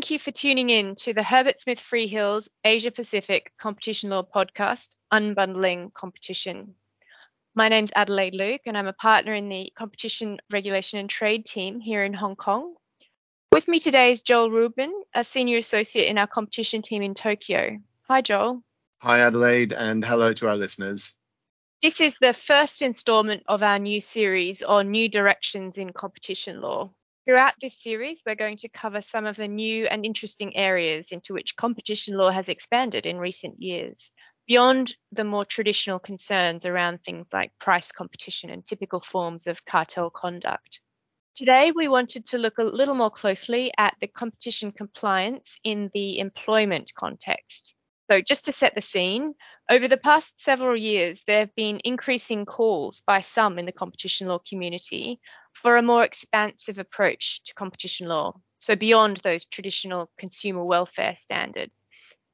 Thank you for tuning in to the Herbert Smith Freehills Asia Pacific Competition Law Podcast, Unbundling Competition. My name's Adelaide Luke, and I'm a partner in the Competition Regulation and Trade team here in Hong Kong. With me today is Joel Rubin, a senior associate in our competition team in Tokyo. Hi, Joel. Hi, Adelaide, and hello to our listeners. This is the first instalment of our new series on new directions in competition law. Throughout this series, we're going to cover some of the new and interesting areas into which competition law has expanded in recent years, beyond the more traditional concerns around things like price competition and typical forms of cartel conduct. Today, we wanted to look a little more closely at the competition compliance in the employment context. So, just to set the scene, over the past several years, there have been increasing calls by some in the competition law community for a more expansive approach to competition law. So, beyond those traditional consumer welfare standard,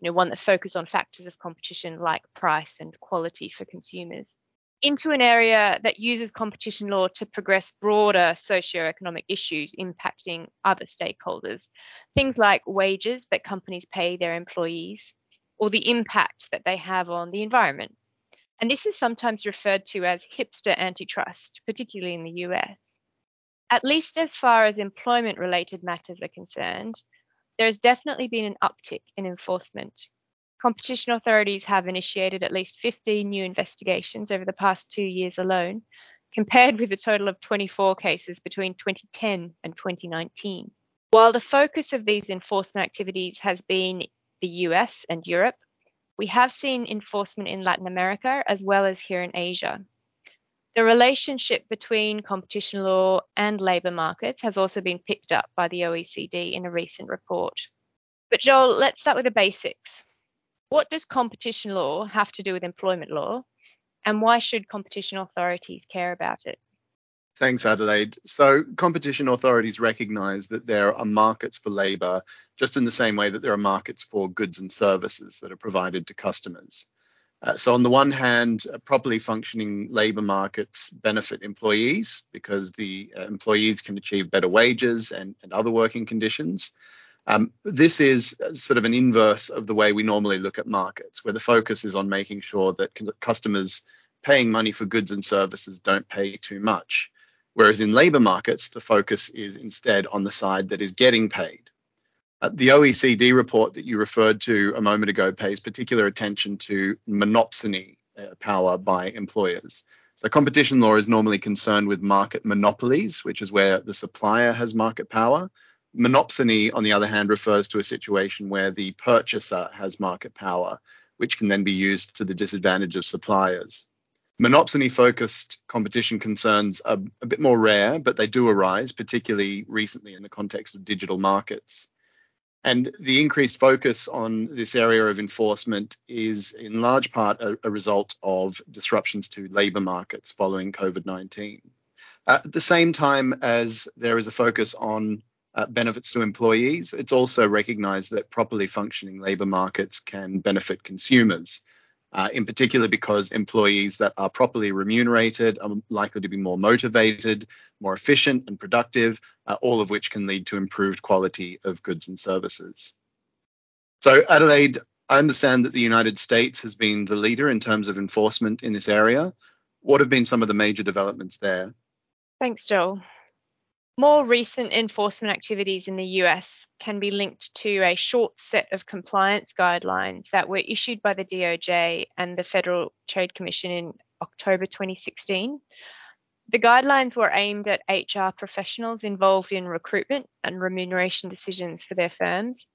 you know, one that focuses on factors of competition like price and quality for consumers, into an area that uses competition law to progress broader socioeconomic issues impacting other stakeholders, things like wages that companies pay their employees or the impact that they have on the environment. And this is sometimes referred to as hipster antitrust, particularly in the US. At least as far as employment related matters are concerned, there has definitely been an uptick in enforcement. Competition authorities have initiated at least 15 new investigations over the past two years alone, compared with a total of 24 cases between 2010 and 2019. While the focus of these enforcement activities has been the US and Europe, we have seen enforcement in Latin America as well as here in Asia. The relationship between competition law and labour markets has also been picked up by the OECD in a recent report. But Joel, let's start with the basics. What does competition law have to do with employment law? And why should competition authorities care about it? Thanks, Adelaide. So, competition authorities recognize that there are markets for labour just in the same way that there are markets for goods and services that are provided to customers. Uh, so, on the one hand, properly functioning labour markets benefit employees because the uh, employees can achieve better wages and, and other working conditions. Um, this is uh, sort of an inverse of the way we normally look at markets, where the focus is on making sure that customers paying money for goods and services don't pay too much. Whereas in labour markets, the focus is instead on the side that is getting paid. Uh, the OECD report that you referred to a moment ago pays particular attention to monopsony uh, power by employers. So, competition law is normally concerned with market monopolies, which is where the supplier has market power. Monopsony, on the other hand, refers to a situation where the purchaser has market power, which can then be used to the disadvantage of suppliers. Monopsony focused competition concerns are a bit more rare, but they do arise, particularly recently in the context of digital markets. And the increased focus on this area of enforcement is in large part a, a result of disruptions to labour markets following COVID 19. Uh, at the same time as there is a focus on uh, benefits to employees, it's also recognised that properly functioning labour markets can benefit consumers uh, in particular because employees that are properly remunerated are likely to be more motivated, more efficient and productive, uh, all of which can lead to improved quality of goods and services. So, Adelaide, I understand that the United States has been the leader in terms of enforcement in this area. What have been some of the major developments there? Thanks, Joel. More recent enforcement activities in the US can be linked to a short set of compliance guidelines that were issued by the DOJ and the Federal Trade Commission in October 2016. The guidelines were aimed at HR professionals involved in recruitment and remuneration decisions for their firms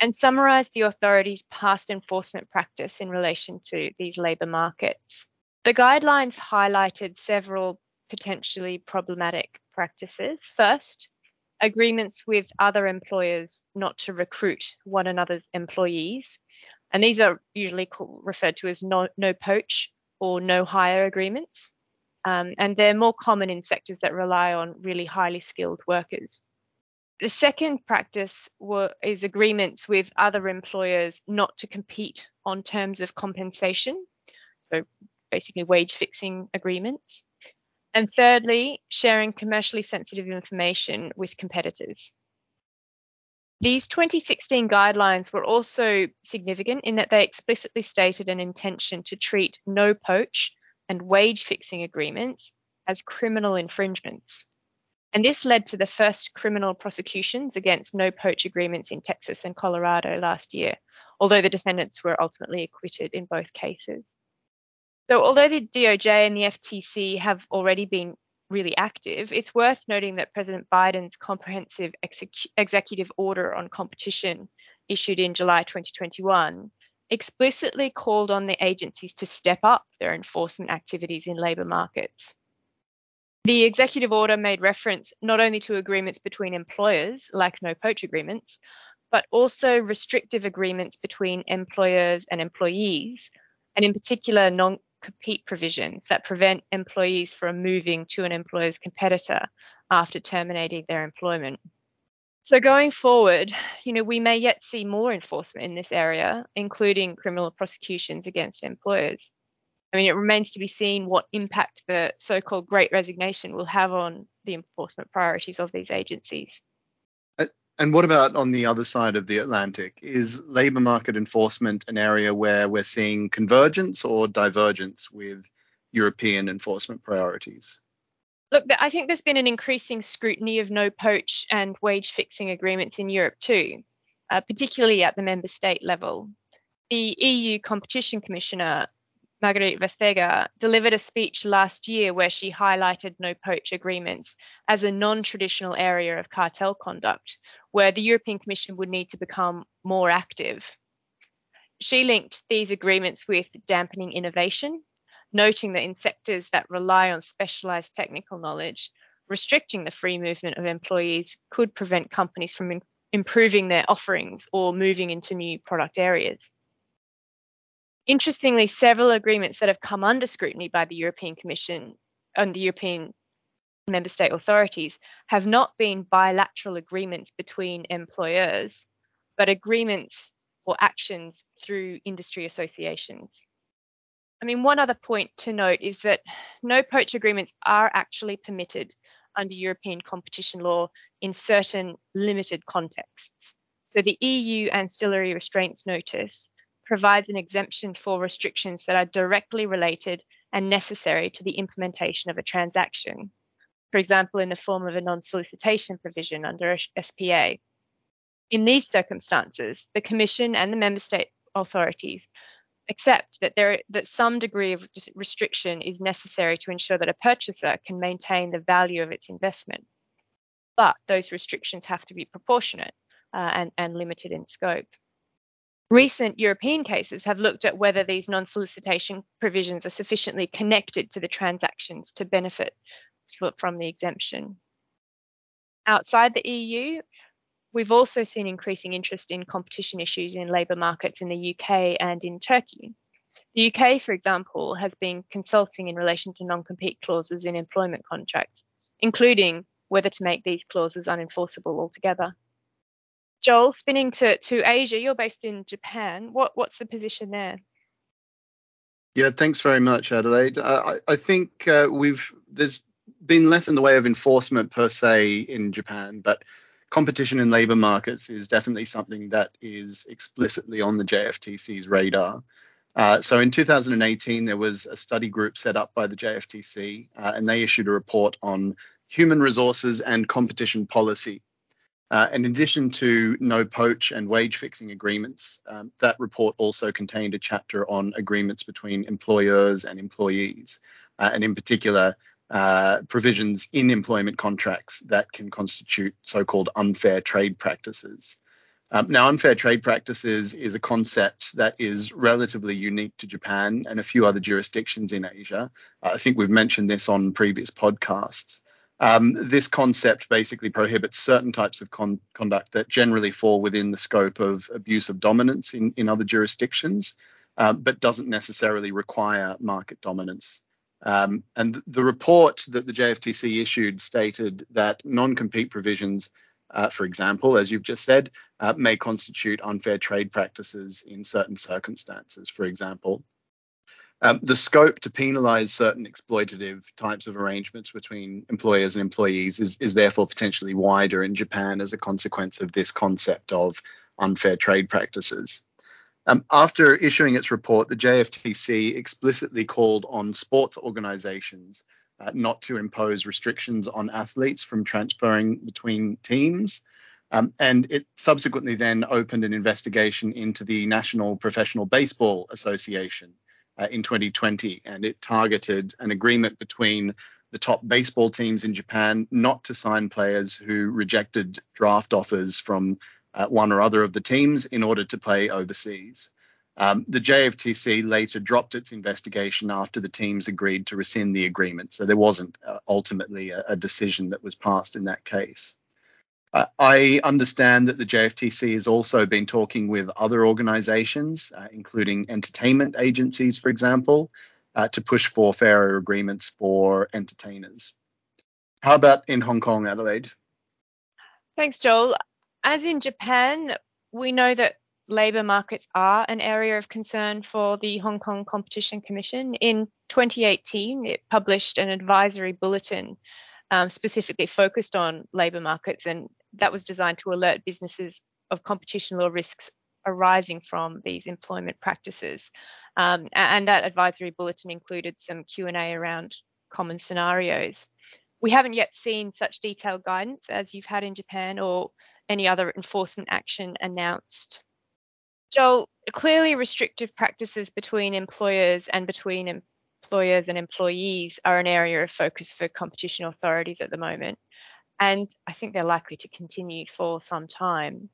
and summarised the authorities' past enforcement practice in relation to these labour markets. The guidelines highlighted several potentially problematic practices. First, agreements with other employers not to recruit one another's employees. And these are usually referred to as no, no poach or no hire agreements. Um, and they're more common in sectors that rely on really highly skilled workers. The second practice were, is agreements with other employers not to compete on terms of compensation. So basically wage fixing agreements. And thirdly, sharing commercially sensitive information with competitors. These 2016 guidelines were also significant in that they explicitly stated an intention to treat no poach and wage fixing agreements as criminal infringements. And this led to the first criminal prosecutions against no poach agreements in Texas and Colorado last year, although the defendants were ultimately acquitted in both cases. So, although the DOJ and the FTC have already been really active, it's worth noting that President Biden's comprehensive exec- executive order on competition, issued in July 2021, explicitly called on the agencies to step up their enforcement activities in labour markets. The executive order made reference not only to agreements between employers, like no poach agreements, but also restrictive agreements between employers and employees, and in particular, non compete provisions that prevent employees from moving to an employer's competitor after terminating their employment. So going forward, you know, we may yet see more enforcement in this area, including criminal prosecutions against employers. I mean, it remains to be seen what impact the so-called Great Resignation will have on the enforcement priorities of these agencies. And what about on the other side of the Atlantic? Is labour market enforcement an area where we're seeing convergence or divergence with European enforcement priorities? Look, I think there's been an increasing scrutiny of no poach and wage fixing agreements in Europe too, uh, particularly at the member state level. The EU Competition Commissioner, Margrethe Vestager, delivered a speech last year where she highlighted no poach agreements as a non traditional area of cartel conduct, where the European Commission would need to become more active. She linked these agreements with dampening innovation, noting that in sectors that rely on specialised technical knowledge, restricting the free movement of employees could prevent companies from in- improving their offerings or moving into new product areas. Interestingly, several agreements that have come under scrutiny by the European Commission and the European member state authorities have not been bilateral agreements between employers, but agreements or actions through industry associations. I mean, one other point to note is that no poach agreements are actually permitted under European competition law in certain limited contexts. So the EU Ancillary Restraints Notice provides an exemption for restrictions that are directly related and necessary to the implementation of a transaction for example, in the form of a non solicitation provision under SPA. In these circumstances, the Commission and the Member State authorities accept that, there, that some degree of restriction is necessary to ensure that a purchaser can maintain the value of its investment. But those restrictions have to be proportionate uh, and, and limited in scope. Recent European cases have looked at whether these non solicitation provisions are sufficiently connected to the transactions to benefit from the exemption. Outside the EU, we've also seen increasing interest in competition issues in labour markets in the UK and in Turkey. The UK, for example, has been consulting in relation to non compete clauses in employment contracts, including whether to make these clauses unenforceable altogether. Joel, spinning to, to Asia, you're based in Japan. What, what's the position there? Yeah, thanks very much, Adelaide. I, I, think uh, we've there's been less in the way of enforcement per se in Japan, but competition in labor markets is definitely something that is explicitly on the JFTC's radar. Uh, so in 2018, there was a study group set up by the JFTC, uh, and they issued a report on human resources and competition policy. Uh, in addition to no poach and wage fixing agreements, um, that report also contained a chapter on agreements between employers and employees, uh, and in particular, uh, provisions in employment contracts that can constitute so called unfair trade practices. Um, now, unfair trade practices is a concept that is relatively unique to Japan and a few other jurisdictions in Asia. Uh, I think we've mentioned this on previous podcasts. Um, this concept basically prohibits certain types of con- conduct that generally fall within the scope of abuse of dominance in, in other jurisdictions, uh, but doesn't necessarily require market dominance. Um, and the report that the JFTC issued stated that non compete provisions, uh, for example, as you've just said, uh, may constitute unfair trade practices in certain circumstances. For example, Um, the scope to penalise certain exploitative types of arrangements between employers and employees is, is therefore potentially wider in Japan as a consequence of this concept of unfair trade practices. Um, after issuing its report, the JFTC explicitly called on sports organisations uh, not to impose restrictions on athletes from transferring between teams. Um, and it subsequently then opened an investigation into the National Professional Baseball Association uh, in 2020, and it targeted an agreement between the top baseball teams in Japan not to sign players who rejected draft offers from uh, one or other of the teams in order to play overseas. Um, the JFTC later dropped its investigation after the teams agreed to rescind the agreement, so there wasn't uh, ultimately a, a, decision that was passed in that case. Uh, I understand that the JFTC has also been talking with other organizations, uh, including entertainment agencies, for example, uh, to push for fairer agreements for entertainers. How about in Hong Kong, Adelaide? Thanks, Joel. As in Japan, we know that labour markets are an area of concern for the Hong Kong Competition Commission. In 2018, it published an advisory bulletin um, specifically focused on labour markets and that was designed to alert businesses of competition law risks arising from these employment practices. Um, and that advisory bulletin included some Q&A around common scenarios. We haven't yet seen such detailed guidance as you've had in Japan or any other enforcement action announced. Joel, clearly restrictive practices between employers and between employers and employees are an area of focus for competition authorities at the moment and I think they're likely to continue for some time.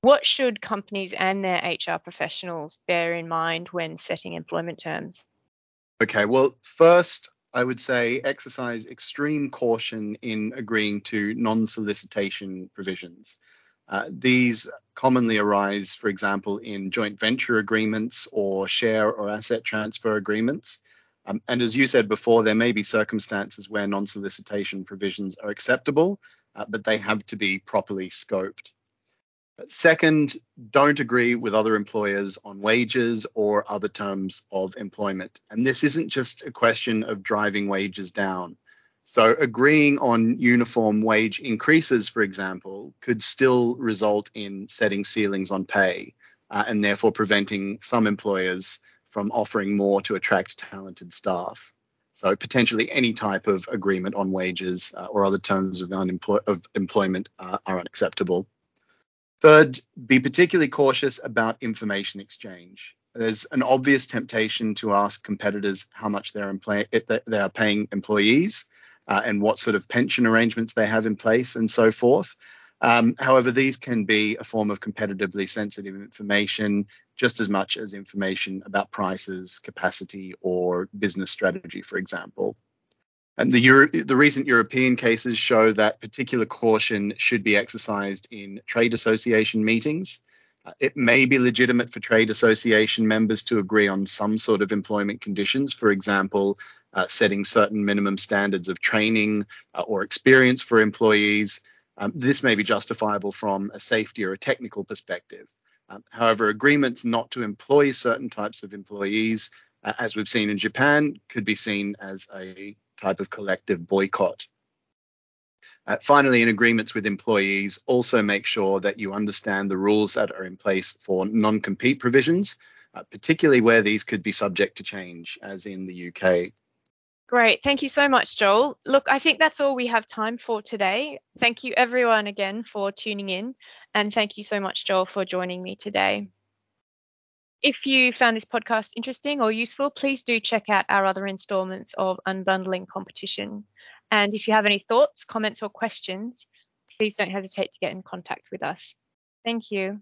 What should companies and their HR professionals bear in mind when setting employment terms? Okay, well, first, I would say exercise extreme caution in agreeing to non solicitation provisions. Uh, these commonly arise, for example, in joint venture agreements or share or asset transfer agreements. Um, and as you said before, there may be circumstances where non solicitation provisions are acceptable, uh, but they have to be properly scoped. Second, don't agree with other employers on wages or other terms of employment. And this isn't just a question of driving wages down. So, agreeing on uniform wage increases, for example, could still result in setting ceilings on pay uh, and therefore preventing some employers from offering more to attract talented staff. So potentially any type of agreement on wages uh, or other terms of, unemploy- of employment uh, are unacceptable. Third, be particularly cautious about information exchange. There's an obvious temptation to ask competitors how much they're they are paying employees uh, and what sort of pension arrangements they have in place and so forth. Um, however, these can be a form of competitively sensitive information just as much as information about prices, capacity, or business strategy, for example. And the, Euro- the recent European cases show that particular caution should be exercised in trade association meetings. Uh, it may be legitimate for trade association members to agree on some sort of employment conditions, for example, uh, setting certain minimum standards of training uh, or experience for employees. Um, this may be justifiable from a safety or a technical perspective. Um, however, agreements not to employ certain types of employees, uh, as we've seen in Japan, could be seen as a type of collective boycott. Uh, finally, in agreements with employees, also make sure that you understand the rules that are in place for non compete provisions, uh, particularly where these could be subject to change, as in the UK. Great. Thank you so much, Joel. Look, I think that's all we have time for today. Thank you, everyone, again for tuning in. And thank you so much, Joel, for joining me today. If you found this podcast interesting or useful, please do check out our other installments of Unbundling Competition. And if you have any thoughts, comments, or questions, please don't hesitate to get in contact with us. Thank you.